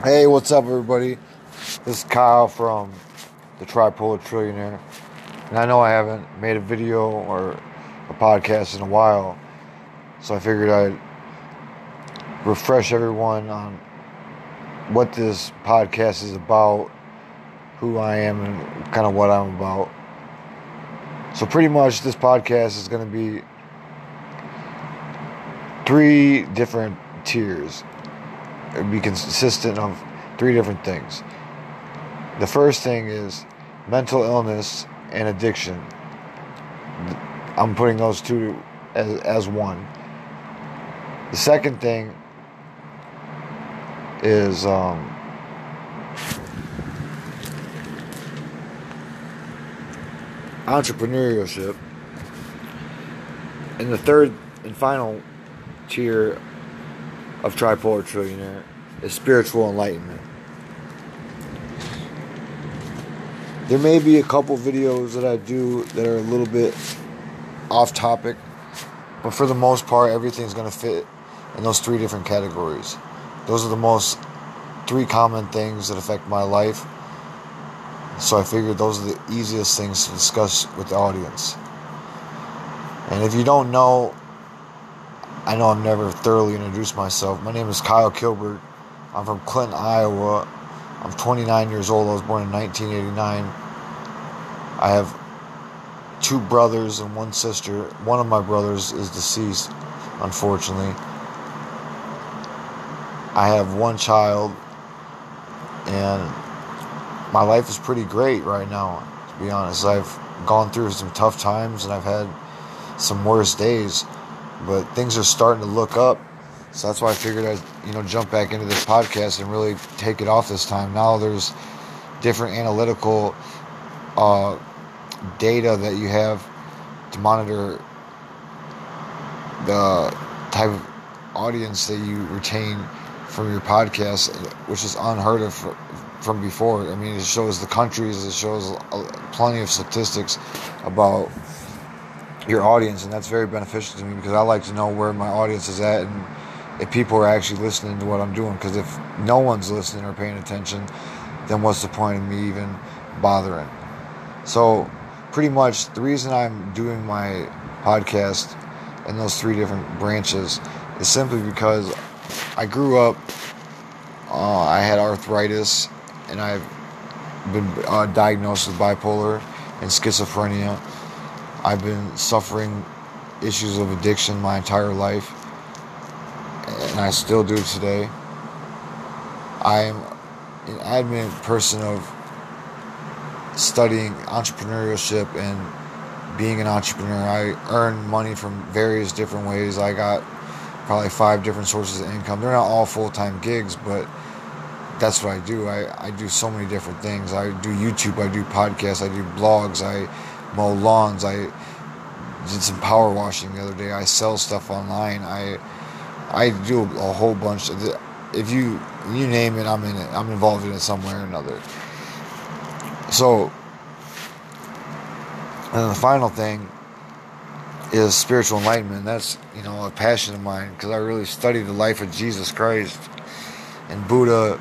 Hey, what's up, everybody? This is Kyle from the Tripolar Trillionaire. And I know I haven't made a video or a podcast in a while, so I figured I'd refresh everyone on what this podcast is about, who I am, and kind of what I'm about. So, pretty much, this podcast is going to be three different tiers be consistent of three different things. The first thing is mental illness and addiction. I'm putting those two as, as one. The second thing is um, entrepreneurship. And the third and final tier of Tripolar Trillionaire is spiritual enlightenment. There may be a couple videos that I do that are a little bit off topic, but for the most part, everything's going to fit in those three different categories. Those are the most three common things that affect my life. So I figured those are the easiest things to discuss with the audience. And if you don't know I know I've never thoroughly introduced myself. My name is Kyle Kilbert. I'm from Clinton, Iowa. I'm 29 years old. I was born in 1989. I have two brothers and one sister. One of my brothers is deceased, unfortunately. I have one child, and my life is pretty great right now, to be honest. I've gone through some tough times and I've had some worse days but things are starting to look up. So that's why I figured I'd you know jump back into this podcast and really take it off this time. Now there's different analytical uh, data that you have to monitor the type of audience that you retain from your podcast, which is unheard of from before. I mean, it shows the countries, it shows plenty of statistics about your audience, and that's very beneficial to me because I like to know where my audience is at and if people are actually listening to what I'm doing. Because if no one's listening or paying attention, then what's the point of me even bothering? So, pretty much the reason I'm doing my podcast in those three different branches is simply because I grew up, uh, I had arthritis, and I've been uh, diagnosed with bipolar and schizophrenia I've been suffering issues of addiction my entire life, and I still do today. I'm an adamant person of studying entrepreneurship and being an entrepreneur. I earn money from various different ways. I got probably five different sources of income. They're not all full time gigs, but that's what I do. I, I do so many different things. I do YouTube, I do podcasts, I do blogs, I mow lawns. I did some power washing the other day. I sell stuff online. I I do a whole bunch of the, if you you name it, I'm in it. I'm involved in it somewhere or another. So, and the final thing is spiritual enlightenment. That's you know a passion of mine because I really study the life of Jesus Christ and Buddha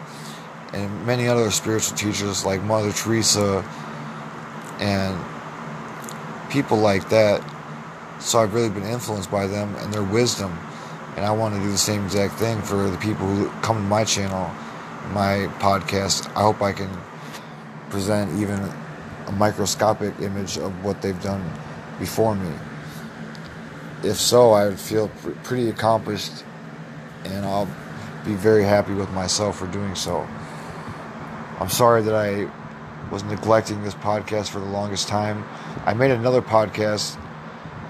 and many other spiritual teachers like Mother Teresa and people like that. So I've really been influenced by them and their wisdom. And I want to do the same exact thing for the people who come to my channel, my podcast. I hope I can present even a microscopic image of what they've done before me. If so, I would feel pr- pretty accomplished and I'll be very happy with myself for doing so. I'm sorry that I was neglecting this podcast for the longest time. I made another podcast.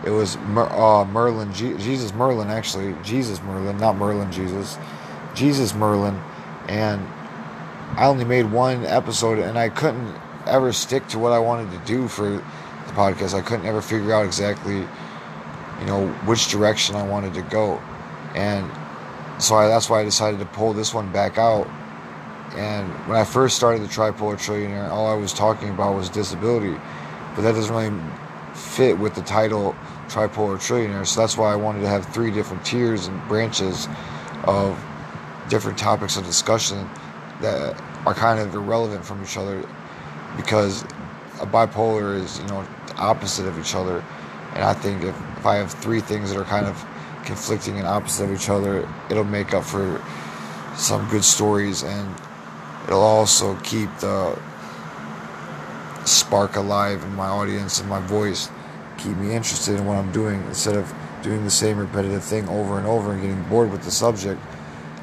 It was Mer- uh, Merlin, Jesus Merlin, actually. Jesus Merlin, not Merlin Jesus. Jesus Merlin. And I only made one episode and I couldn't ever stick to what I wanted to do for the podcast. I couldn't ever figure out exactly, you know, which direction I wanted to go. And so I, that's why I decided to pull this one back out and when I first started the Tripolar Trillionaire, all I was talking about was disability. But that doesn't really fit with the title Tripolar Trillionaire. So that's why I wanted to have three different tiers and branches of different topics of discussion that are kind of irrelevant from each other because a bipolar is you know opposite of each other and i think if, if i have three things that are kind of conflicting and opposite of each other it'll make up for some good stories and it'll also keep the spark alive in my audience and my voice keep me interested in what i'm doing instead of doing the same repetitive thing over and over and getting bored with the subject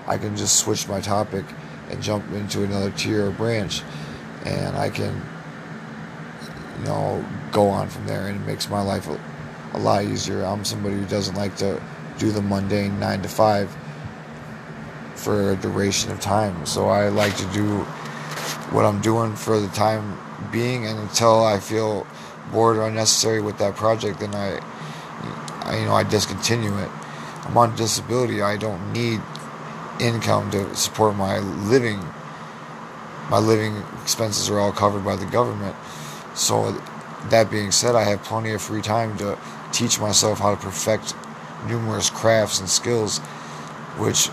i can just switch my topic and jump into another tier or branch and i can you know, go on from there, and it makes my life a, lot easier. I'm somebody who doesn't like to do the mundane nine to five for a duration of time. So I like to do what I'm doing for the time being, and until I feel bored or unnecessary with that project, then I, I you know, I discontinue it. I'm on disability. I don't need income to support my living. My living expenses are all covered by the government. So, that being said, I have plenty of free time to teach myself how to perfect numerous crafts and skills, which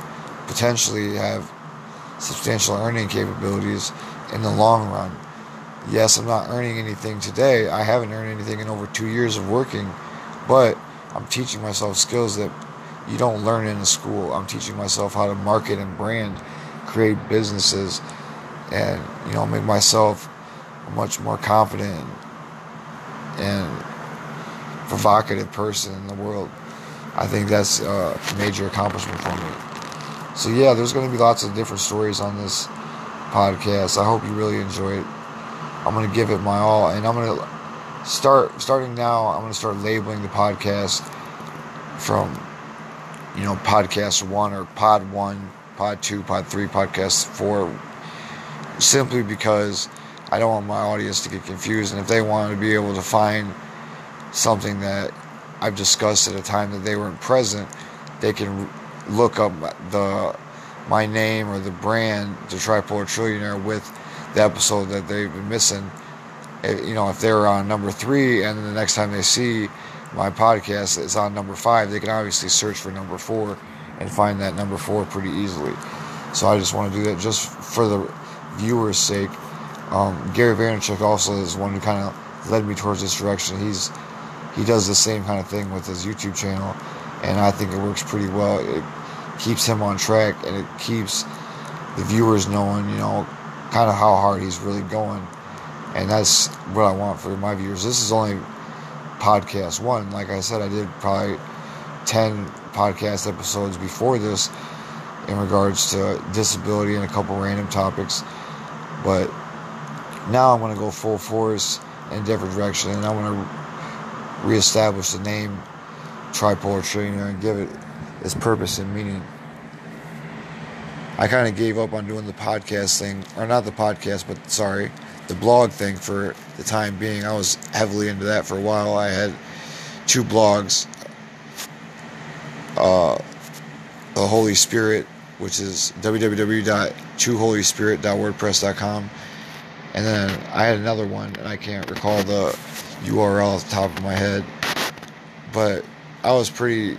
potentially have substantial earning capabilities in the long run. Yes, I'm not earning anything today. I haven't earned anything in over two years of working, but I'm teaching myself skills that you don't learn in a school. I'm teaching myself how to market and brand, create businesses, and you know make myself a much more confident and provocative person in the world. I think that's a major accomplishment for me. So yeah, there's going to be lots of different stories on this podcast. I hope you really enjoy it. I'm to give it my all, and I'm to start starting now. I'm to start labeling the podcast from you know podcast one or pod one, pod two, pod three, podcast four, simply because I don't want my audience to get confused. And if they want to be able to find something that I've discussed at a time that they weren't present, they can look up the my name or the brand, the Tripolar Trillionaire, with the episode that they've been missing. You know, if they're on number three, and the next time they see my podcast is on number five, they can obviously search for number four and find that number four pretty easily. So I just want to do that just for the viewers' sake um, Gary Vaynerchuk also is one who kind of led me towards this direction. He's he does the same kind of thing with his YouTube channel, and I think it works pretty well. It keeps him on track, and it keeps the viewers knowing, you know, kind of how hard he's really going, and that's what I want for my viewers. This is only podcast one. Like I said, I did probably ten podcast episodes before this in regards to disability and a couple random topics, but now I'm going to go full force in a different direction, and I want to reestablish the name Tripolar Trillionaire and give it its purpose and meaning. I kind of gave up on doing the podcast thing, or not the podcast, but sorry, the blog thing for the time being. I was heavily into that for a while. I had two blogs. Uh, the Holy Spirit, which is www.twoholyspirit.wordpress.com and then I had another one, and I can't recall the URL off the top of my head. But I was pretty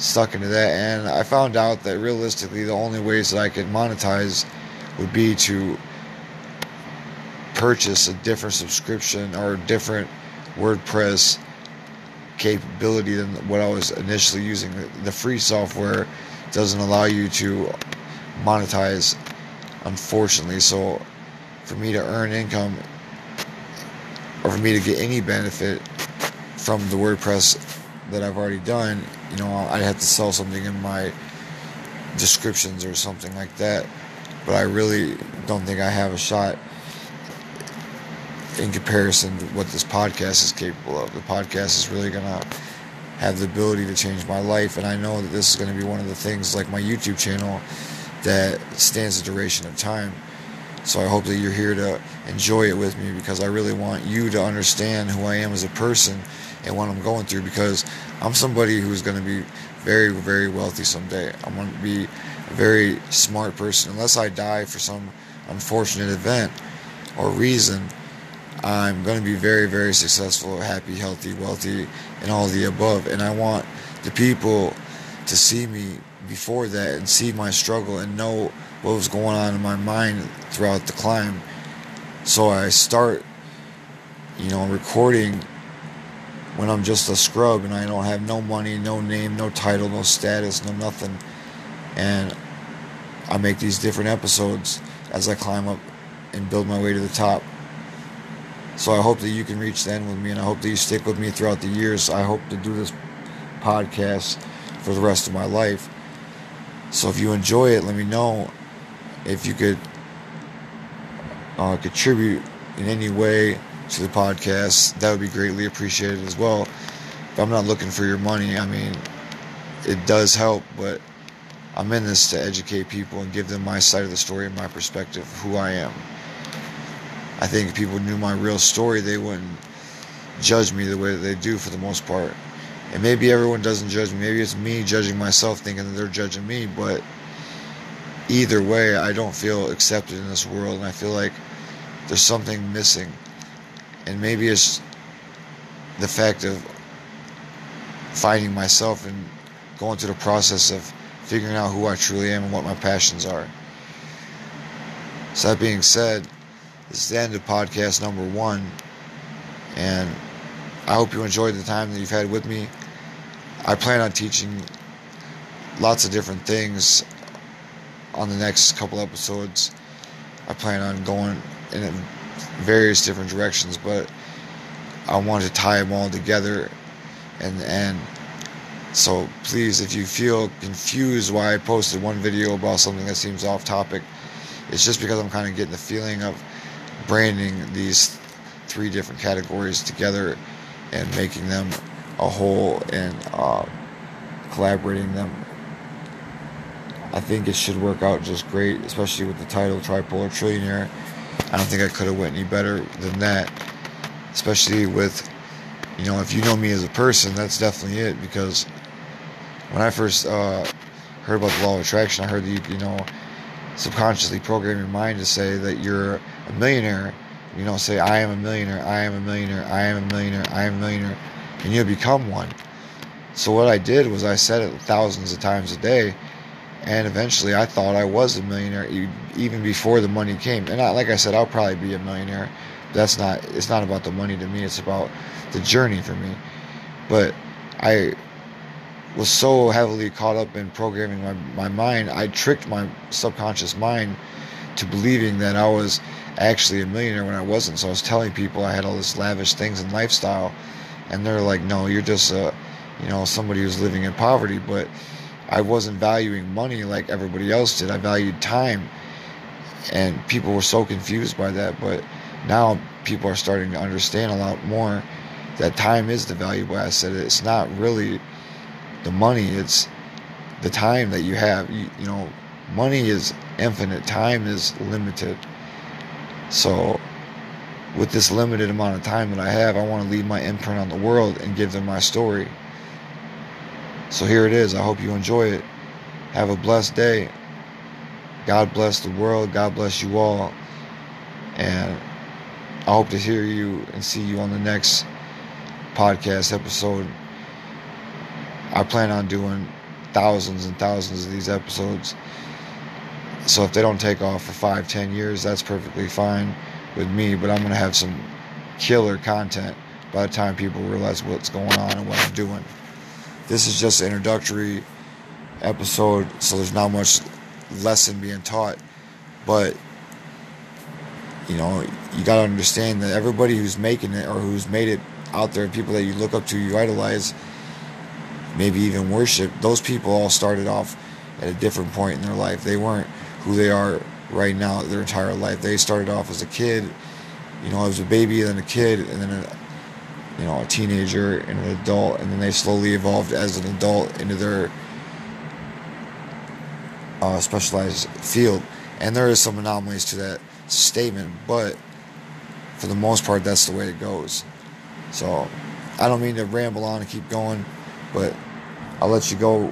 stuck into that, and I found out that realistically, the only ways that I could monetize would be to purchase a different subscription or a different WordPress capability than what I was initially using. The free software doesn't allow you to monetize, unfortunately. So for me to earn income or for me to get any benefit from the WordPress that I've already done, you know, I'd have to sell something in my descriptions or something like that. But I really don't think I have a shot in comparison to what this podcast is capable of. The podcast is really going to have the ability to change my life, and I know that this is going to be one of the things, like my YouTube channel, that stands the duration of time. So I hope that you're here to enjoy it with me because I really want you to understand who I am as a person and what I'm going through because I'm somebody who's going to be very, very wealthy someday. I'm going to be a very smart person. Unless I die for some unfortunate event or reason, I'm going to be very, very successful, happy, healthy, wealthy, and all the above. And I want the people to see me before that and see my struggle and know what was going on in my mind throughout the climb. So I start, you know, recording when I'm just a scrub and I don't have no money, no name, no title, no status, no nothing. And I make these different episodes as I climb up and build my way to the top. So I hope that you can reach the end with me and I hope that you stick with me throughout the years. I hope to do this podcast for the rest of my life. So if you enjoy it, let me know if you could uh, contribute in any way to the podcast. That would be greatly appreciated as well. If I'm not looking for your money, I mean, it does help, but I'm in this to educate people and give them my side of the story and my perspective of who I am. I think if people knew my real story, they wouldn't judge me the way that they do for the most part. And maybe everyone doesn't judge me. Maybe it's me judging myself, thinking that they're judging me. But either way, I don't feel accepted in this world. And I feel like there's something missing. And maybe it's the fact of finding myself and going through the process of figuring out who I truly am and what my passions are. So, that being said, this is the end of podcast number one. And I hope you enjoyed the time that you've had with me. I plan on teaching lots of different things on the next couple episodes. I plan on going in various different directions, but I want to tie them all together and and so please if you feel confused why I posted one video about something that seems off topic, it's just because I'm kind of getting the feeling of branding these three different categories together and making them a whole and uh, collaborating them. I think it should work out just great, especially with the title Tripolar Trillionaire. I don't think I could have went any better than that, especially with, you know, if you know me as a person, that's definitely it. Because when I first uh, heard about the law of attraction, I heard that you, you know, subconsciously program your mind to say that you're a millionaire you know, say, I am a millionaire, I am a millionaire, I am a millionaire, I am a millionaire, and you'll become one. So what I did was I said it thousands of times a day, and eventually I thought I was a millionaire even before the money came. And I, like I said, I'll probably be a millionaire. That's not. It's not about the money to me. It's about the journey for me. But I was so heavily caught up in programming my, my mind, I tricked my subconscious mind to believing that I was actually a millionaire when I wasn't. So I was telling people I had all this lavish things and lifestyle, and they're like, "No, you're just a, you know, somebody who's living in poverty." But I wasn't valuing money like everybody else did. I valued time, and people were so confused by that. But now people are starting to understand a lot more that time is the valuable asset. It's not really the money. It's the time that you have. You, you know, money is infinite. Time is limited. So, with this limited amount of time that I have, I want to leave my imprint on the world and give them my story. So, here it is. I hope you enjoy it. Have a blessed day. God bless the world. God bless you all. And I hope to hear you and see you on the next podcast episode. I plan on doing thousands and thousands of these episodes. So if they don't take off for five, ten years, that's perfectly fine with me. But I'm gonna have some killer content by the time people realize what's going on and what I'm doing. This is just an introductory episode, so there's not much lesson being taught. But you know, you gotta understand that everybody who's making it or who's made it out there, people that you look up to, you idolize, maybe even worship, those people all started off at a different point in their life. They weren't who they are right now their entire life. They started off as a kid, you know, as a baby, then a kid, and then a, you know, a teenager and an adult, and then they slowly evolved as an adult into their uh, specialized field. And there is some anomalies to that statement, but for the most part, that's the way it goes. So I don't mean to ramble on and keep going, but I'll let you go,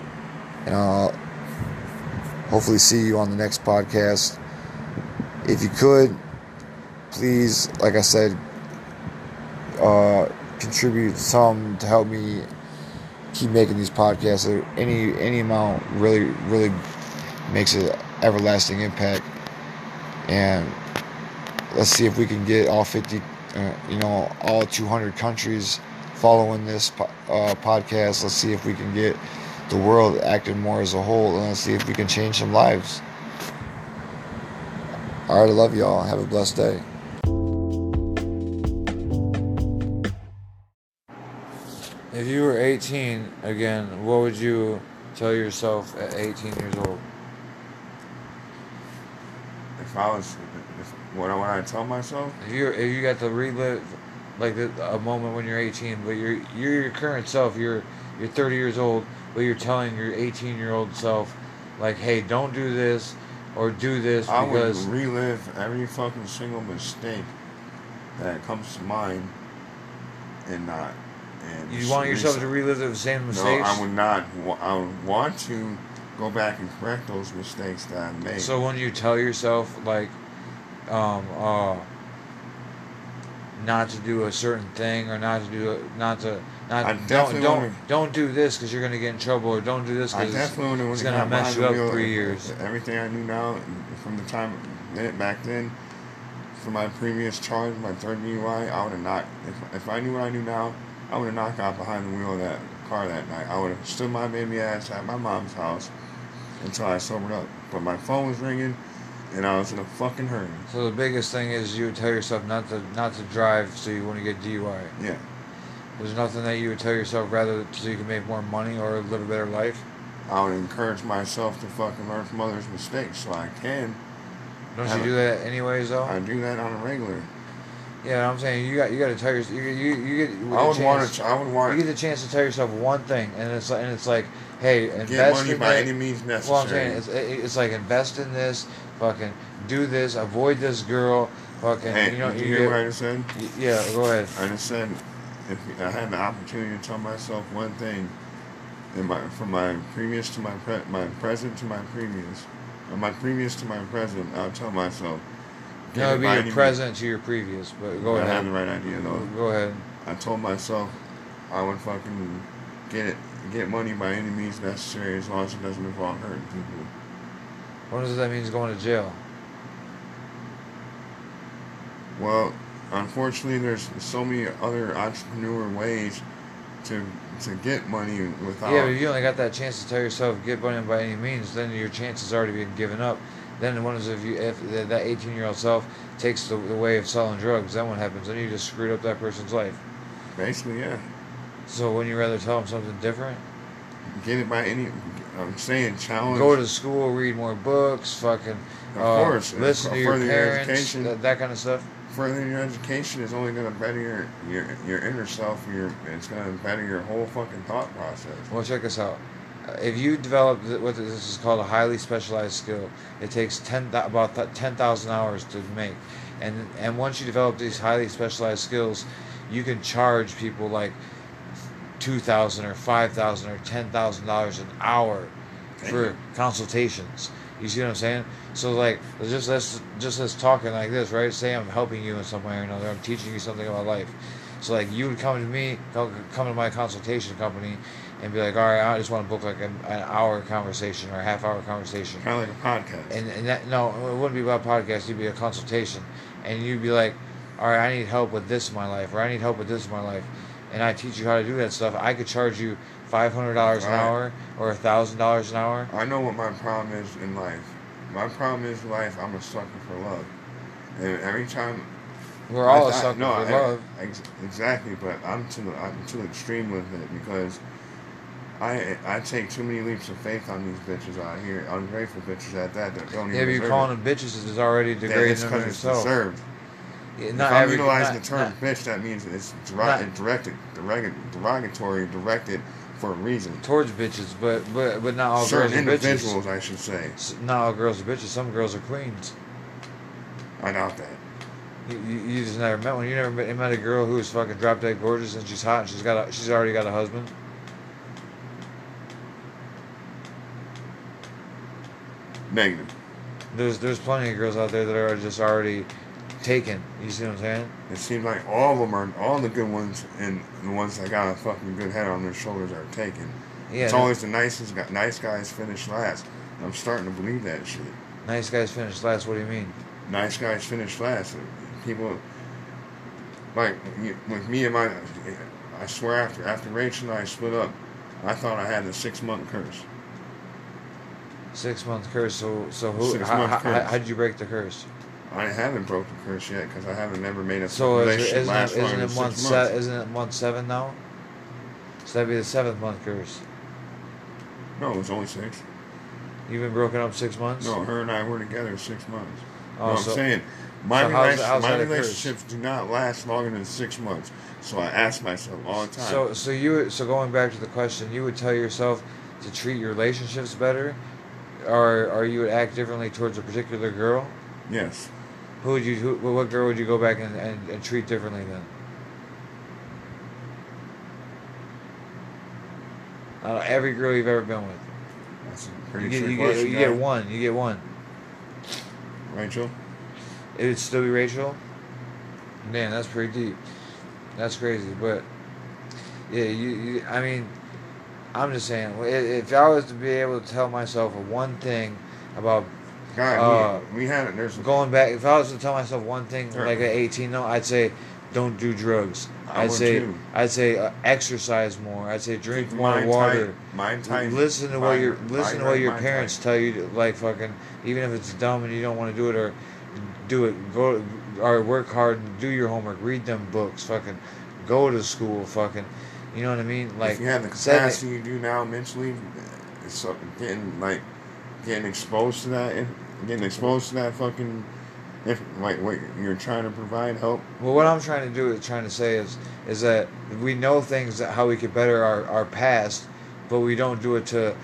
and I'll hopefully see you on the next podcast. If you could, please, like I said, uh, contribute some to help me keep making these podcasts. Any any amount really really makes it everlasting impact. And let's see if we can get all 50, uh, you know, all 200 countries following this uh, podcast. Let's see if we can get the world acting more as a whole, and let's see if we can change some lives. All right, I love y'all. Have a blessed day. 18 again, what would you tell yourself at 18 years old? If I was, if, what would I tell myself? If you if you got to relive like the, a moment when you're 18, but you're you're your current self, you're you're 30 years old, but you're telling your 18 year old self, like, hey, don't do this or do this I because would relive every fucking single mistake that comes to mind, and not. And you want yourself to relive the same mistakes. No, I would not. I would want to go back and correct those mistakes that I made. So when you tell yourself like, um, uh, not to do a certain thing or not to do a, not to not I don't don't wanna- don't do this because you're gonna get in trouble or don't do this because it's to gonna mess you up three years. Everything I knew now, from the time back then, for my previous charge, my third DUI, I would have not. If, if I knew what I knew now, I would have knocked out behind the wheel of that car that night. I would have stood my baby ass at my mom's house until I sobered up. But my phone was ringing, and I was in a fucking hurry. So the biggest thing is you would tell yourself not to not to drive so you wouldn't get DUI. Yeah. There's nothing that you would tell yourself rather so you can make more money or live a better life. I would encourage myself to fucking learn from others' mistakes so I can. Don't you do that anyways though? I do that on a regular. Yeah, I'm saying you got you got to tell yourself you you, you get I would want to. I would want You get the chance to tell yourself one thing, and it's like, and it's like, hey, get invest money in by that. any means necessary. Well, I'm saying it's, it's like invest in this, fucking do this, avoid this girl, fucking. Hey, you know, you you hear what I get, just yeah, go ahead. I just said if I had the opportunity to tell myself one thing, in my from my previous to my pre, my present to my previous, or my previous to my present, I'll tell myself. It it'd be your present to your previous, but go I have the right idea though. Go ahead. I told myself I would fucking get it, get money by any means necessary as long as it doesn't involve hurting people. What does that mean? Is going to jail? Well, unfortunately, there's so many other entrepreneur ways to to get money without. Yeah, but if you only got that chance to tell yourself get money by any means, then your chance has already been given up. Then what is if you if that 18 year old self takes the, the way of selling drugs? Then what happens? Then you just screwed up that person's life. Basically, yeah. So wouldn't you rather tell them something different? Get it by any. I'm saying challenge. Go to school, read more books, fucking Of uh, course, listen to your your parents, education. that, that kind of stuff. Furthering your education is only going to better your, your your inner self. Your it's going to better your whole fucking thought process. Well, check this out. If you develop what this is called a highly specialized skill, it takes ten about ten thousand hours to make, and and once you develop these highly specialized skills, you can charge people like two thousand or five thousand or ten thousand dollars an hour for consultations. You see what I'm saying? So like, just let's just us talking like this, right? Say I'm helping you in some way or another. I'm teaching you something about life. So like, you would come to me, come to my consultation company, and be like, all right, I just want to book like an, an hour conversation or a half hour conversation. Kind of like a podcast. And, and that no, it wouldn't be about podcast. It'd be a consultation, and you'd be like, "All right, I need help with this in my life, or I need help with this in my life," and I teach you how to do that stuff. I could charge you five hundred dollars an Right. hour or a thousand dollars an hour. I know what my problem is in life. My problem is life. I'm a sucker for love, and every time We're all I- a I- sucker no, for I- love. ex- exactly, but I'm to the I'm to extreme with it because I I take too many leaps of faith on these bitches out here, ungrateful bitches at that that don't even but you're calling them bitches is already degrading them 'cause it's yourself. deserved. Yeah, If I'm utilizing the term not- bitch, that means it's derog- directed, derogatory, directed for a reason. towards bitches, but but but not all Certain girls are bitches. individuals, I should say. Not all girls are bitches. Some girls are queens. I doubt that. You, you, you just never met one. You never met, met a girl who is fucking drop dead gorgeous and she's hot and she's got a, she's already got a husband. Negative. There's there's plenty of girls out there that are just already taken. You see what I'm saying? It seems like all of them are, all the good ones and the ones that got a fucking good head on their shoulders are taken. Yeah. it's no- always the nicest, guy, nice guys finish last. I'm starting to believe that shit. Nice guys finish last. What do you mean? Nice guys finish last. People like with me and my. I swear after after Rachel and I split up, I thought I had the six month curse. Six month curse. So so who? Six How, month how, curse. how, did you break the curse? I haven't broke the curse yet because I haven't never made a So is relationship isn't last it, isn't it month six se- months. isn't it month seven now? So that'd be the seventh month curse. No, it was only six. You've been broken up six months. No, her and I were together six months. Oh, no, I'm saying my, so how's- how's my that a curse? relationships do not last longer than six months. So I ask myself all the time. So so you so going back to the question, you would tell yourself to treat your relationships better, or or you would act differently towards a particular girl. yes, Who would you? Who, what girl would you go back and, and, and treat differently then? Uh, every girl you've ever been with. that's a You pretty get, trick you, get, you get one. You get one. Rachel. It would still be Rachel. Man, that's pretty deep. That's crazy, but yeah, you. you I mean, I'm just saying. If I was to be able to tell myself one thing about God, Uh, we, we had it. There's going back, if I was to tell myself one thing, Sure. like at 18, though, I'd say, don't do drugs. I I'd say, too. I'd say uh, exercise more. I'd say drink more mind water. tight, mind tight. Listen to what your listen to what your parents tight. tell you. To, like fucking, even if it's dumb and you don't want to do it, or do it. Go or work hard and do your homework. Read them books. Fucking, go to school. Fucking, you know what I mean? Like, if you have the capacity you do now mentally, it's so- getting like getting exposed to that, getting exposed to that fucking, if like what you're trying to provide help. Well, what I'm trying to do is trying to say is is that we know things that how we could better our, our past, but we don't do it to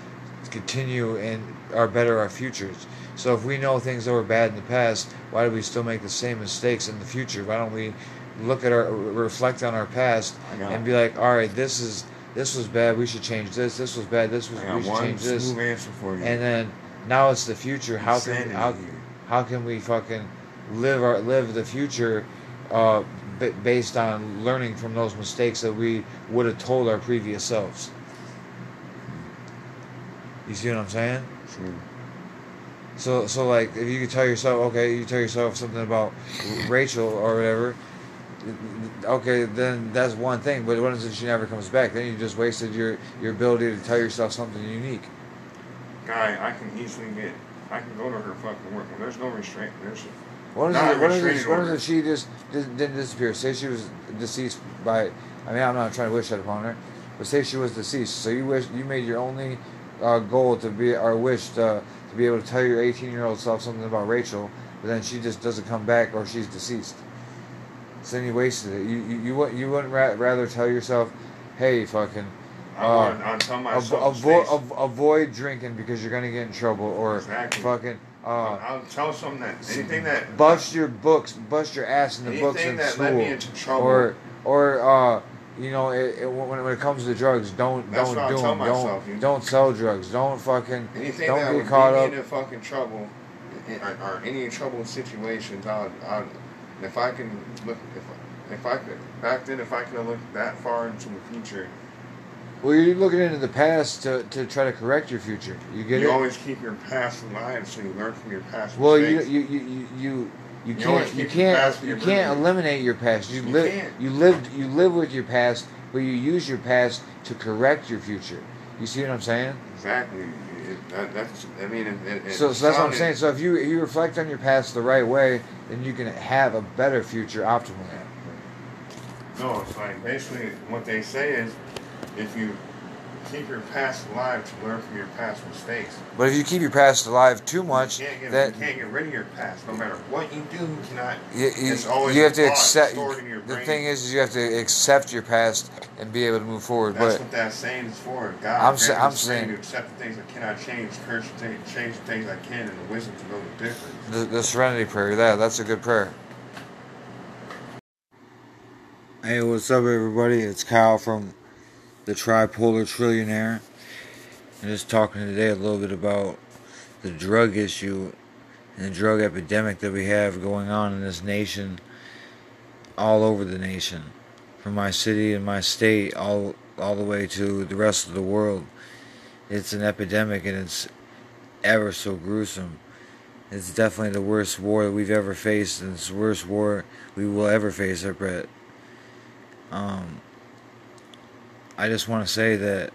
continue and our better our futures. So if we know things that were bad in the past, why do we still make the same mistakes in the future? Why don't we look at our reflect on our past and be like, all right, this is this was bad. We should change this. This was bad. This was we should change this. answer for you. And then now it's the future. How can how, how can we fucking live our live the future uh, b- based on learning from those mistakes that we would have told our previous selves? You see what I'm saying? Sure. So so like if you could tell yourself, okay, you tell yourself something about Rachel or whatever. Okay, then that's one thing. But what if she never comes back? Then you just wasted your your ability to tell yourself something unique. Guy, I can easily get. I can go to her fucking work. There's no restraint. There's. What is it? What is it? What is it? She just dis- didn't disappear. Say she was deceased by. I mean, I'm not trying to wish that upon her, but say she was deceased. So you wish you made your only uh, goal to be or wish to, to be able to tell your 18 year old self something about Rachel, but then she just doesn't come back or she's deceased. So then you wasted it. You you you, wouldn't- you wouldn't ra- rather tell yourself, hey, fucking. I Uh, tell Avo- myself. avo- avoid drinking because you're gonna get in trouble, or Exactly. fucking uh, I'll tell something that anything that bust your books, bust your ass in the books in that school, led me into trouble. or or uh, you know, it, it, when, when it comes to drugs, don't That's don't do them. myself, Don't don't sell drugs. Don't fucking anything don't that get caught up. into fucking trouble, or, or any trouble situations, I'll, I'll, if I can look, if, if I could back then, if I could have looked that far into the future, Well, you're looking into the past to, to try to correct your future. You get you it? always keep your past alive, so you learn from your past well, you mistakes. you you you. you you You can't. You can't. You can't memory. eliminate your past. You, You live. can't. You lived. You live with your past, but you use your past to correct your future. You see what I'm saying? exactly. That, that's, I mean, it, it, So, so that's what I'm saying. So if you if you reflect on your past the right way, then you can have a better future optimally. No, it's like basically what they say is, if you keep your past alive to learn from your past mistakes. But if you keep your past alive too much, You can't, get, that you can't get rid of your past. No matter what you do, you cannot. you, you, it's always you have to accept. in your The thing is, is you have to accept your past and be able to move forward. That's but what that saying is for. God, I'm sa- I'm saying- to accept the things I cannot change, curse the things, change the things I can, and the wisdom to know the difference. the, the Serenity Prayer, that that's a good prayer. Hey, what's up, everybody? It's Kyle from the Tripolar Trillionaire. I'm just talking today a little bit about the drug issue and the drug epidemic that we have going on in this nation, all over the nation, from my city and my state, all all the way to the rest of the world. It's an epidemic, and it's ever so gruesome. It's definitely the worst war that we've ever faced, and it's the worst war we will ever face, I bet. Um, I just want to say that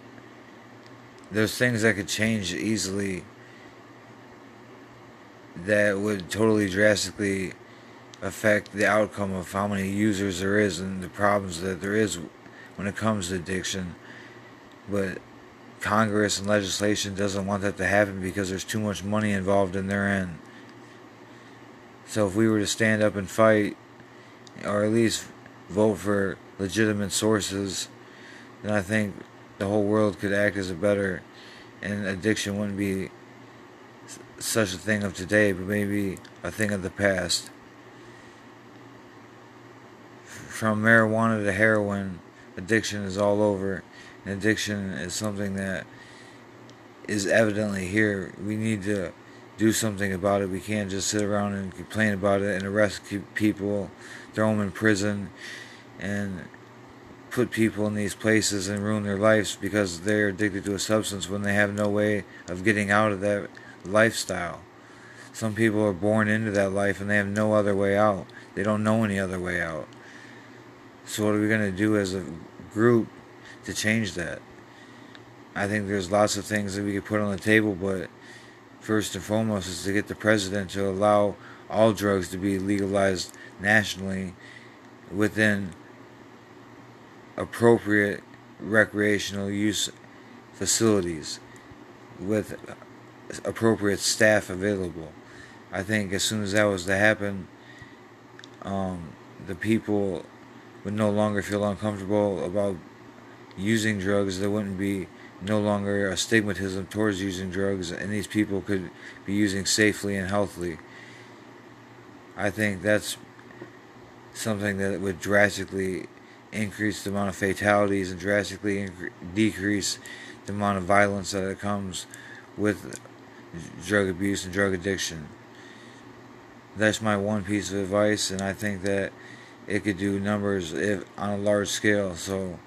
there's things that could change easily that would totally drastically affect the outcome of how many users there is and the problems that there is when it comes to addiction. But Congress and legislation doesn't want that to happen because there's too much money involved in their end. So if we were to stand up and fight, or at least vote for legitimate sources, then I think the whole world could act as a better, and addiction wouldn't be such a thing of today, but maybe a thing of the past. From marijuana to heroin, addiction is all over. And addiction is something that is evidently here. We need to do something about it. We can't just sit around and complain about it and arrest people, throw them in prison, and put people in these places and ruin their lives because they're addicted to a substance when they have no way of getting out of that lifestyle. Some people are born into that life and they have no other way out. They don't know any other way out. So, what are we going to do as a group to change that? I think there's lots of things that we could put on the table, but first and foremost is to get the president to allow all drugs to be legalized nationally within appropriate recreational use facilities with appropriate staff available. I think as soon as that was to happen, um, the people would no longer feel uncomfortable about using drugs. There wouldn't be no longer a stigmatism towards using drugs, and these people could be using safely and healthily. I think that's something that would drastically increase the amount of fatalities and drastically decrease the amount of violence that comes with drug abuse and drug addiction. That's my one piece of advice, and I think that it could do numbers if on a large scale. So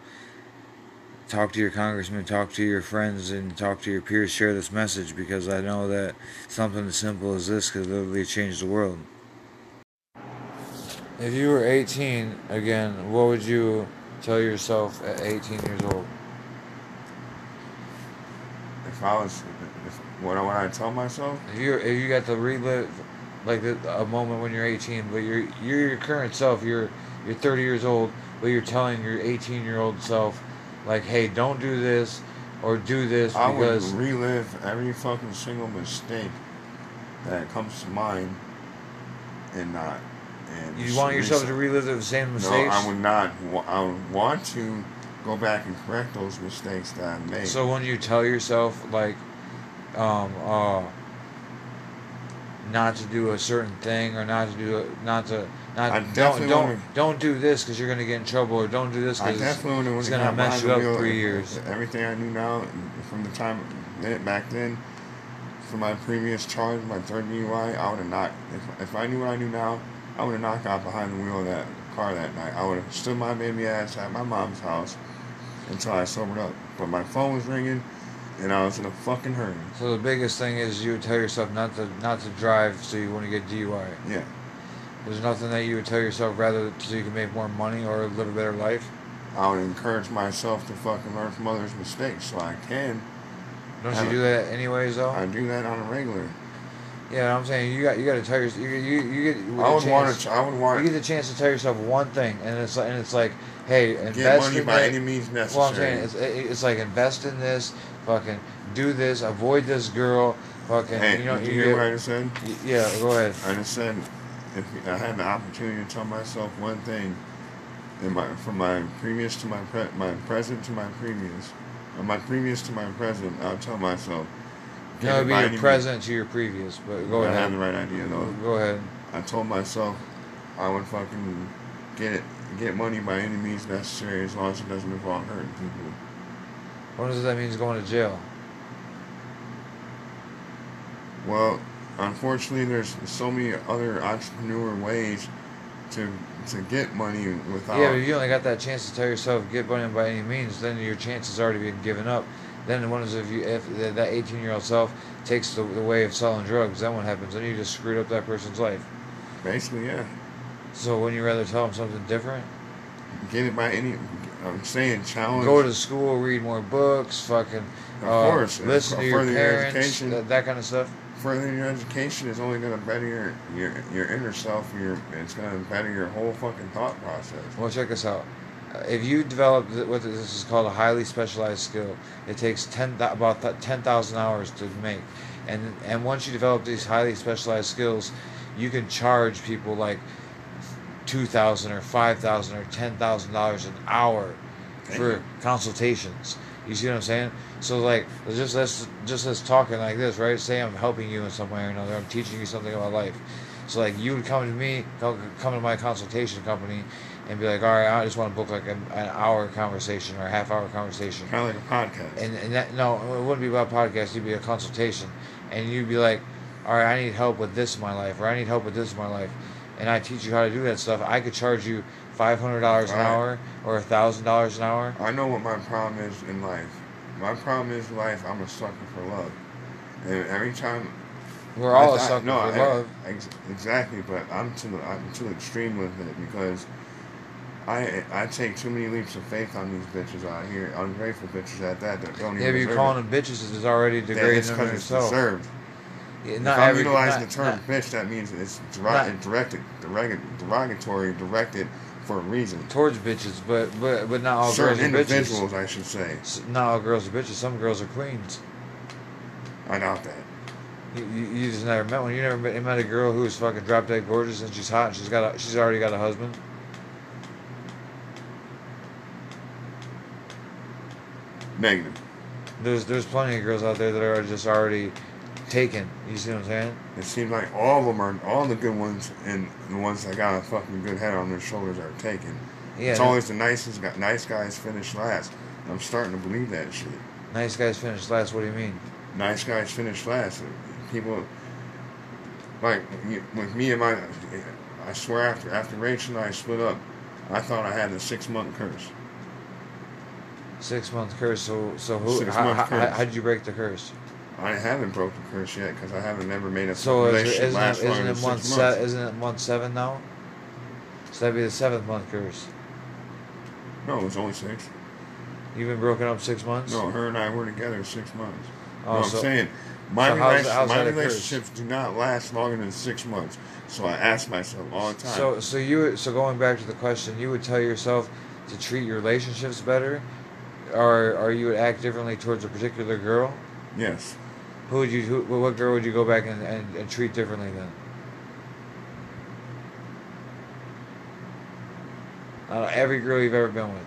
talk to your congressman, talk to your friends, and talk to your peers. Share this message because I know that something as simple as this could literally change the world. If you were 18 again, what would you tell yourself at 18 years old? If I was, if, what would I tell myself? If you if you got to relive like a moment when you're 18, but you're you're your current self. You're you're 30 years old, but you're telling your 18 year old self, like, hey, don't do this or do this I because would relive every fucking single mistake that comes to mind, and not. And you want yourself to relive the same mistakes. No, I would not. I would want to go back and correct those mistakes that I made. So when you tell yourself like, um, uh, not to do a certain thing or not to do a, not to not don't don't wanna, don't do this because you're gonna get in trouble or don't do this because it's gonna mess you up three years. Everything I knew now from the time back then, from my previous charge, my third DUI, I would have not. If, if I knew what I knew now, I would have knocked out behind the wheel of that car that night. I would have stood my baby ass at my mom's house until I sobered up. But my phone was ringing, and I was in a fucking hurry. So the biggest thing is you would tell yourself not to not to drive so you to get DUI. Yeah. There's nothing that you would tell yourself rather so you can make more money or live a better life. I would encourage myself to fucking learn from others' mistakes so I can. Don't you do that anyways though? I do that on a regular. Yeah, I'm saying you got you got to tell yourself you you, you get. I would want to. I would want. You get the chance to tell yourself one thing, and it's like and it's like, hey, invest get money in by that. any means necessary. Well, I'm saying it's it's like invest in this, fucking do this, avoid this girl, fucking. Hey, you know, you, you hear get, what I just said? Yeah, go ahead. I understand. if I had the opportunity to tell myself one thing, in my from my previous to my pre, my present to my previous, or my previous to my present, I'll tell myself. No, it'd be your present to your previous, but go I ahead. I have the right idea though. Go ahead. I told myself I would fucking get it, get money by any means necessary as long as it doesn't involve hurting people. What does that mean? Going to jail? Well, unfortunately, there's so many other entrepreneur ways to to get money without. Yeah, but if you only got that chance to tell yourself get money by any means, then your chances already been given up. Then what is if you if that 18 year old self takes the, the way of selling drugs? Then what happens? Then you just screwed up that person's life. Basically, yeah. So wouldn't you rather tell them something different? Get it by any. I'm saying challenge. Go to school, read more books, fucking. Of uh, course, listen to your further your parents, education. that, that kind of stuff. Furthering your education is only going to better your, your your inner self. Your it's going to better your whole fucking thought process. Well, check this out. If you develop what this is called a highly specialized skill, it takes ten about ten thousand hours to make, and and once you develop these highly specialized skills, you can charge people like two thousand or five thousand or ten thousand dollars an hour for consultations. You see what I'm saying? So like, just let's just us talking like this, right? Say I'm helping you in some way or another. I'm teaching you something about life. So like, you would come to me, come to my consultation company, and be like, all right, I just want to book like an, an hour conversation or a half hour conversation. Kind of like a podcast. And and that no, it wouldn't be about podcast. It'd be a consultation, and you'd be like, all right, I need help with this in my life, or I need help with this in my life, and I teach you how to do that stuff. I could charge you five hundred dollars an Right. hour or a thousand dollars an hour. I know what my problem is in life. My problem is life. I'm a sucker for love. And every time We're all I- a I- sucker no, for I- love. Ex- exactly, but I'm to the I'm to the extreme with it because I I take too many leaps of faith on these bitches out here, ungrateful bitches at that that don't Yeah, even but you're calling it. them bitches is already degrading them because it's yourself. deserved. Yeah, If I'm every, utilizing not- the term not- bitch, that means it's not- directed, derog- derogatory, directed for a reason. towards bitches, but but but not all Certain girls are bitches. individuals, I should say. Not all girls are bitches. Some girls are queens. I doubt that. You, you, you just never met one. You never met, met a girl who's fucking drop dead gorgeous and she's hot and she's got a, she's already got a husband. Negative. There's there's plenty of girls out there that are just already taken. You see what I'm saying? It seems like all of them are, all the good ones and the ones that got a fucking good head on their shoulders are taken. Yeah. it's always the nicest, guy, nice guys finish last. I'm starting to believe that shit. nice guys finish last. What do you mean? Nice guys finish last. People, like with me and my, I swear after after Rachel and I split up, I thought I had a six month curse. Six month curse. So so who? Six How, month how, curse. how did you break the curse? I haven't broke the curse yet because I haven't never made a So is, relationship isn't last it, longer isn't than it six months. se- isn't it month seven now? So that'd be the seventh month curse. No, it was only six. You've been broken up six months. No, her and I were together six months. Oh, no, I'm so- saying my, so how's- how's my that a curse? relationships do not last longer than six months. So I ask myself all the time. So so you so going back to the question, you would tell yourself to treat your relationships better, or or you would act differently towards a particular girl. yes, Who would you? Who, what girl would you go back and, and, and treat differently then? Uh, every girl you've ever been with.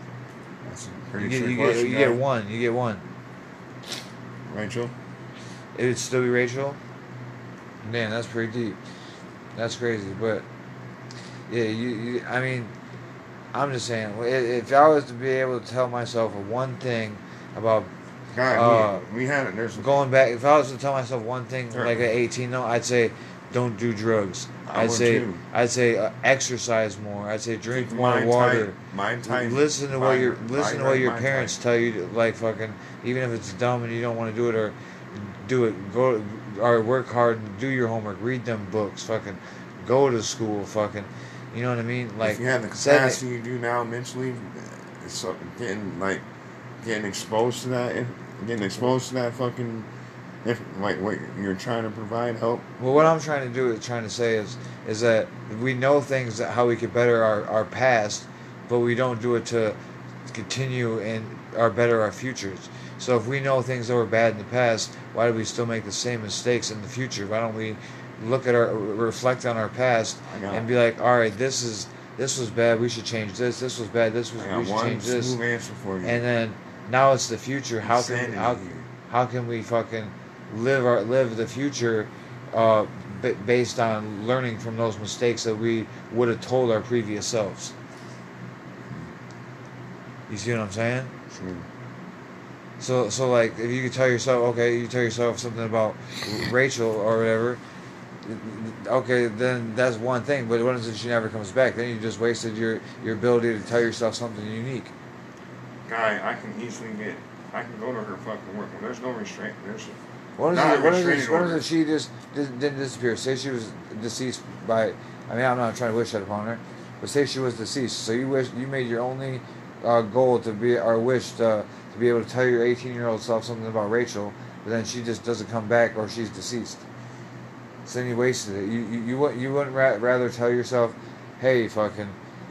that's a You pretty get, you, get, you get one. You get one. Rachel. It would still be Rachel. Man, that's pretty deep. That's crazy, but yeah, you, you. I mean, I'm just saying, if I was to be able to tell myself one thing about God, Uh, we, we had it. There's going back, if I was to tell myself one thing Sure. like at 18, though, I'd say don't do drugs. I I'd say too. I'd say uh, exercise more. I'd say drink Keep more water. tight, mind tight. Listen to what your mind listen to what your parents tight. tell you. To, like fucking, even if it's dumb and you don't want to do it, or do it. Go or work hard and do your homework. Read them books. Fucking, go to school. Fucking, you know what I mean? Like if you have the capacity you do now mentally, it's so, getting like getting exposed to that, getting exposed to that fucking, if like what you're trying to provide help. Well, what I'm trying to do is trying to say is is that we know things that how we could better our, our past, but we don't do it to continue and our better our futures. So if we know things that were bad in the past, why do we still make the same mistakes in the future? Why don't we look at our reflect on our past and be like, all right, this is this was bad. We should change this. This was bad. This was we should change this. answer for you. And then now it's the future. How can how, how can we fucking live our live the future uh, b- based on learning from those mistakes that we would have told our previous selves? You see what I'm saying? True. So so like if you could tell yourself, okay, you tell yourself something about Rachel or whatever. Okay, then that's one thing. But what if she never comes back? Then you just wasted your your ability to tell yourself something unique. Guy, I can easily get I can go to her fucking work. Well, there's no restraint. There's What is it? What is it? What is it? She just didn't disappear. Say she was deceased by. I mean, I'm not trying to wish that upon her, but say she was deceased. So you wish you made your only uh, goal to be or wish to, to be able to tell your 18 year old self something about Rachel, but then she just doesn't come back or she's deceased. So then you wasted it. You you you, wouldn't- you wouldn't ra- rather tell yourself, hey, fucking.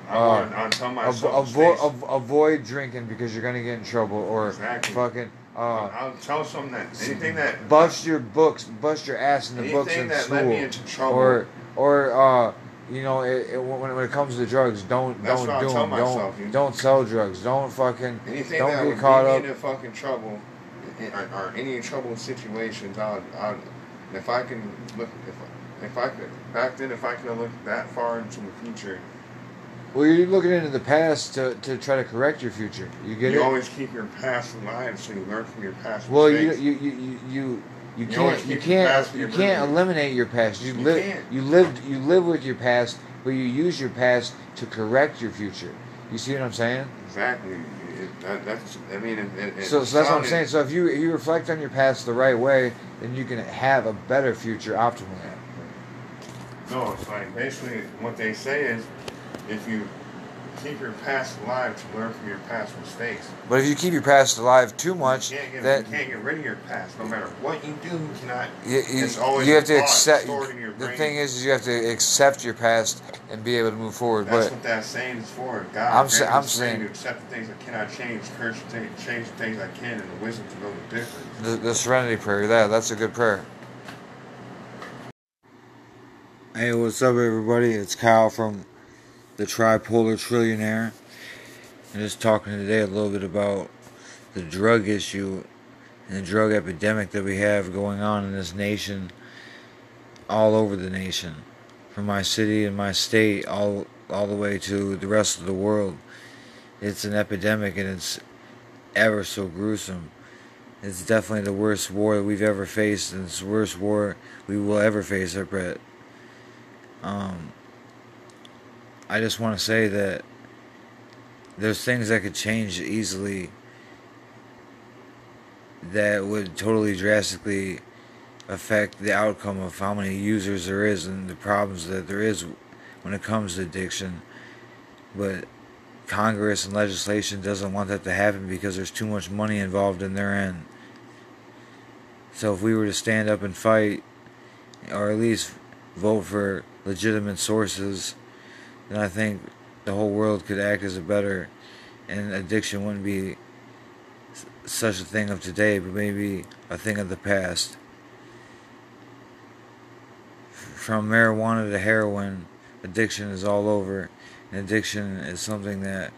I Uh, want I'll tell Avo- myself. avo- avoid drinking because you're gonna get in trouble, or Exactly. fucking uh, I'll tell some that anything that bust your books, bust your ass in the books in school, led me into trouble. or or uh, you know, it, it, when, when it comes to drugs, don't That's don't do tell them. myself, Don't don't sell drugs. Don't fucking anything don't that get would caught up. into fucking trouble, or, or any trouble situations, I'll, I'll if I can look if if I could back then if I could look that far into the future, Well, you're looking into the past to, to try to correct your future. You get you it? always keep your past alive so you learn from your past well, you mistakes. you you you. you you You can't. You can't. You can't eliminate your past. You, You live. can't. You lived. You live with your past, but you use your past to correct your future. You see what I'm saying? exactly. It, that, that's I mean it, it, So, so that's what I'm saying. So if you if you reflect on your past the right way, then you can have a better future optimally. No, it's like basically what they say is if you keep your past alive to learn from your past mistakes. But if you keep your past alive too much, You can't, get, that you can't get rid of your past. No matter what you do, you cannot. you, you, it's always you have to accept. stored in your The thing is, is you have to accept your past and be able to move forward. That's but what that saying is for. God, I'm sa- I'm saying- to accept the things I cannot change, curse the things, change the things I can, and the wisdom to know the difference. the, the Serenity Prayer, that that's a good prayer. Hey, what's up, everybody? It's Kyle from the Tripolar Trillionaire. I'm just talking today a little bit about the drug issue and the drug epidemic that we have going on in this nation, all over the nation, from my city and my state, all all the way to the rest of the world. It's an epidemic, and it's ever so gruesome. It's definitely the worst war that we've ever faced, and it's the worst war we will ever face, I bet. Um, I just want to say that there's things that could change easily that would totally drastically affect the outcome of how many users there is and the problems that there is when it comes to addiction. But Congress and legislation doesn't want that to happen because there's too much money involved in their end. So if we were to stand up and fight, or at least vote for legitimate sources, then I think the whole world could act as a better, and addiction wouldn't be such a thing of today, but maybe a thing of the past. From marijuana to heroin, addiction is all over, and addiction is something that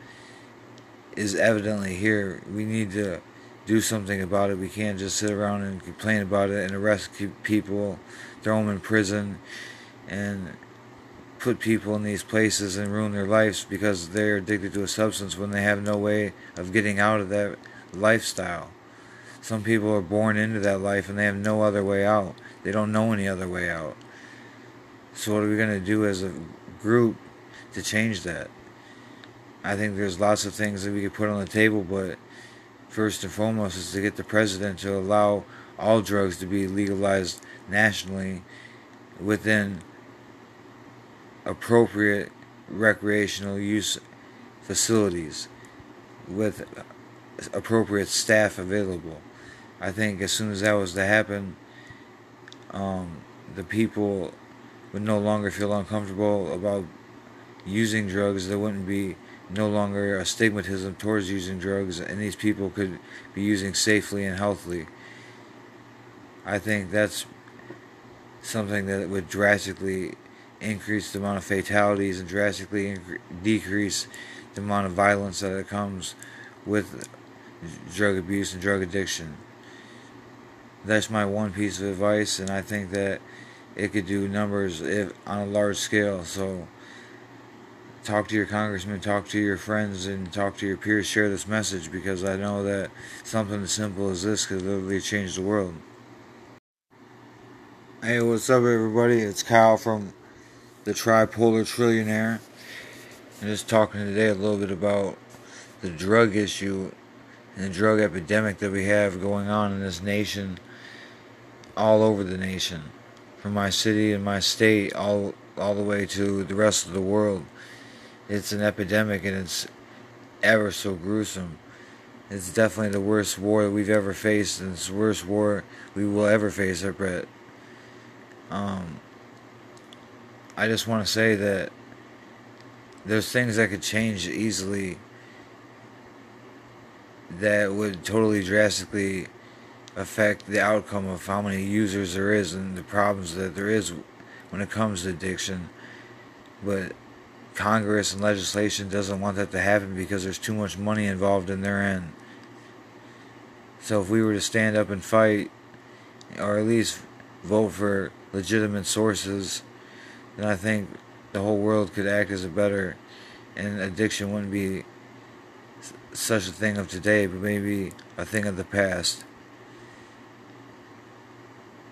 is evidently here. We need to do something about it. We can't just sit around and complain about it and arrest people, throw them in prison, and put people in these places and ruin their lives because they're addicted to a substance when they have no way of getting out of that lifestyle. Some people are born into that life and they have no other way out. They don't know any other way out. So, what are we going to do as a group to change that? I think there's lots of things that we could put on the table, but first and foremost is to get the president to allow all drugs to be legalized nationally within appropriate recreational use facilities with appropriate staff available. I think as soon as that was to happen, um, the people would no longer feel uncomfortable about using drugs. There wouldn't be no longer a stigmatism towards using drugs, and these people could be using safely and healthily. I think that's something that would drastically increase the amount of fatalities and drastically incre- decrease the amount of violence that comes with drug abuse and drug addiction. That's my one piece of advice, and I think that it could do numbers if on a large scale. So, talk to your congressman, talk to your friends, and talk to your peers. Share this message because I know that something as simple as this could literally change the world. Hey, what's up, everybody? It's Kyle from the Tripolar Trillionaire. I'm just talking today a little bit about the drug issue and the drug epidemic that we have going on in this nation, all over the nation, from my city and my state, all all the way to the rest of the world. It's an epidemic and it's ever so gruesome. It's definitely the worst war that we've ever faced, and it's the worst war we will ever face, I bet. Um, I just want to say that there's things that could change easily that would totally drastically affect the outcome of how many users there is and the problems that there is when it comes to addiction. But Congress and legislation doesn't want that to happen because there's too much money involved in their end. So if we were to stand up and fight, or at least vote for legitimate sources, then I think the whole world could act as a better, and addiction wouldn't be such a thing of today, but maybe a thing of the past.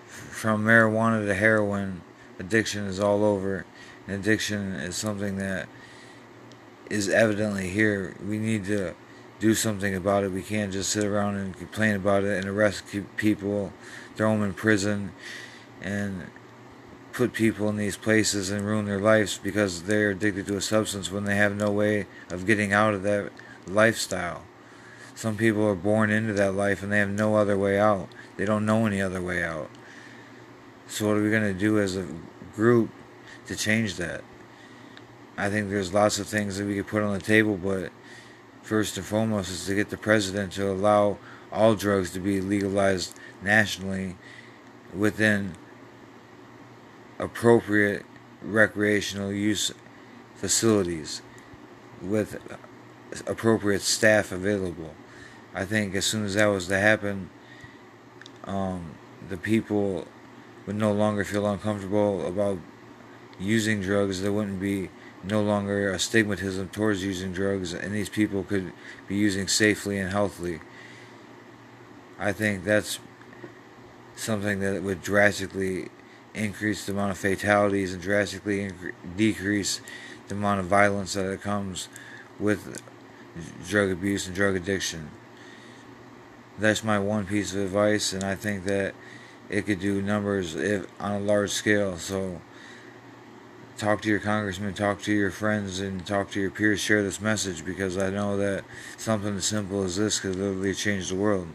From marijuana to heroin, addiction is all over. And addiction is something that is evidently here. We need to do something about it. We can't just sit around and complain about it and arrest people, throw them in prison, and put people in these places and ruin their lives because they're addicted to a substance when they have no way of getting out of that lifestyle. Some people are born into that life and they have no other way out. They don't know any other way out. So, what are we going to do as a group to change that? I think there's lots of things that we could put on the table, but first and foremost is to get the president to allow all drugs to be legalized nationally within appropriate recreational use facilities with appropriate staff available. I think as soon as that was to happen, um, the people would no longer feel uncomfortable about using drugs. There wouldn't be no longer a stigmatism towards using drugs, and these people could be using safely and healthily. I think that's something that would drastically increase the amount of fatalities and drastically incre- decrease the amount of violence that comes with drug abuse and drug addiction. That's my one piece of advice, and I think that it could do numbers if on a large scale. So talk to your congressman, talk to your friends, and talk to your peers. Share this message because I know that something as simple as this could literally change the world.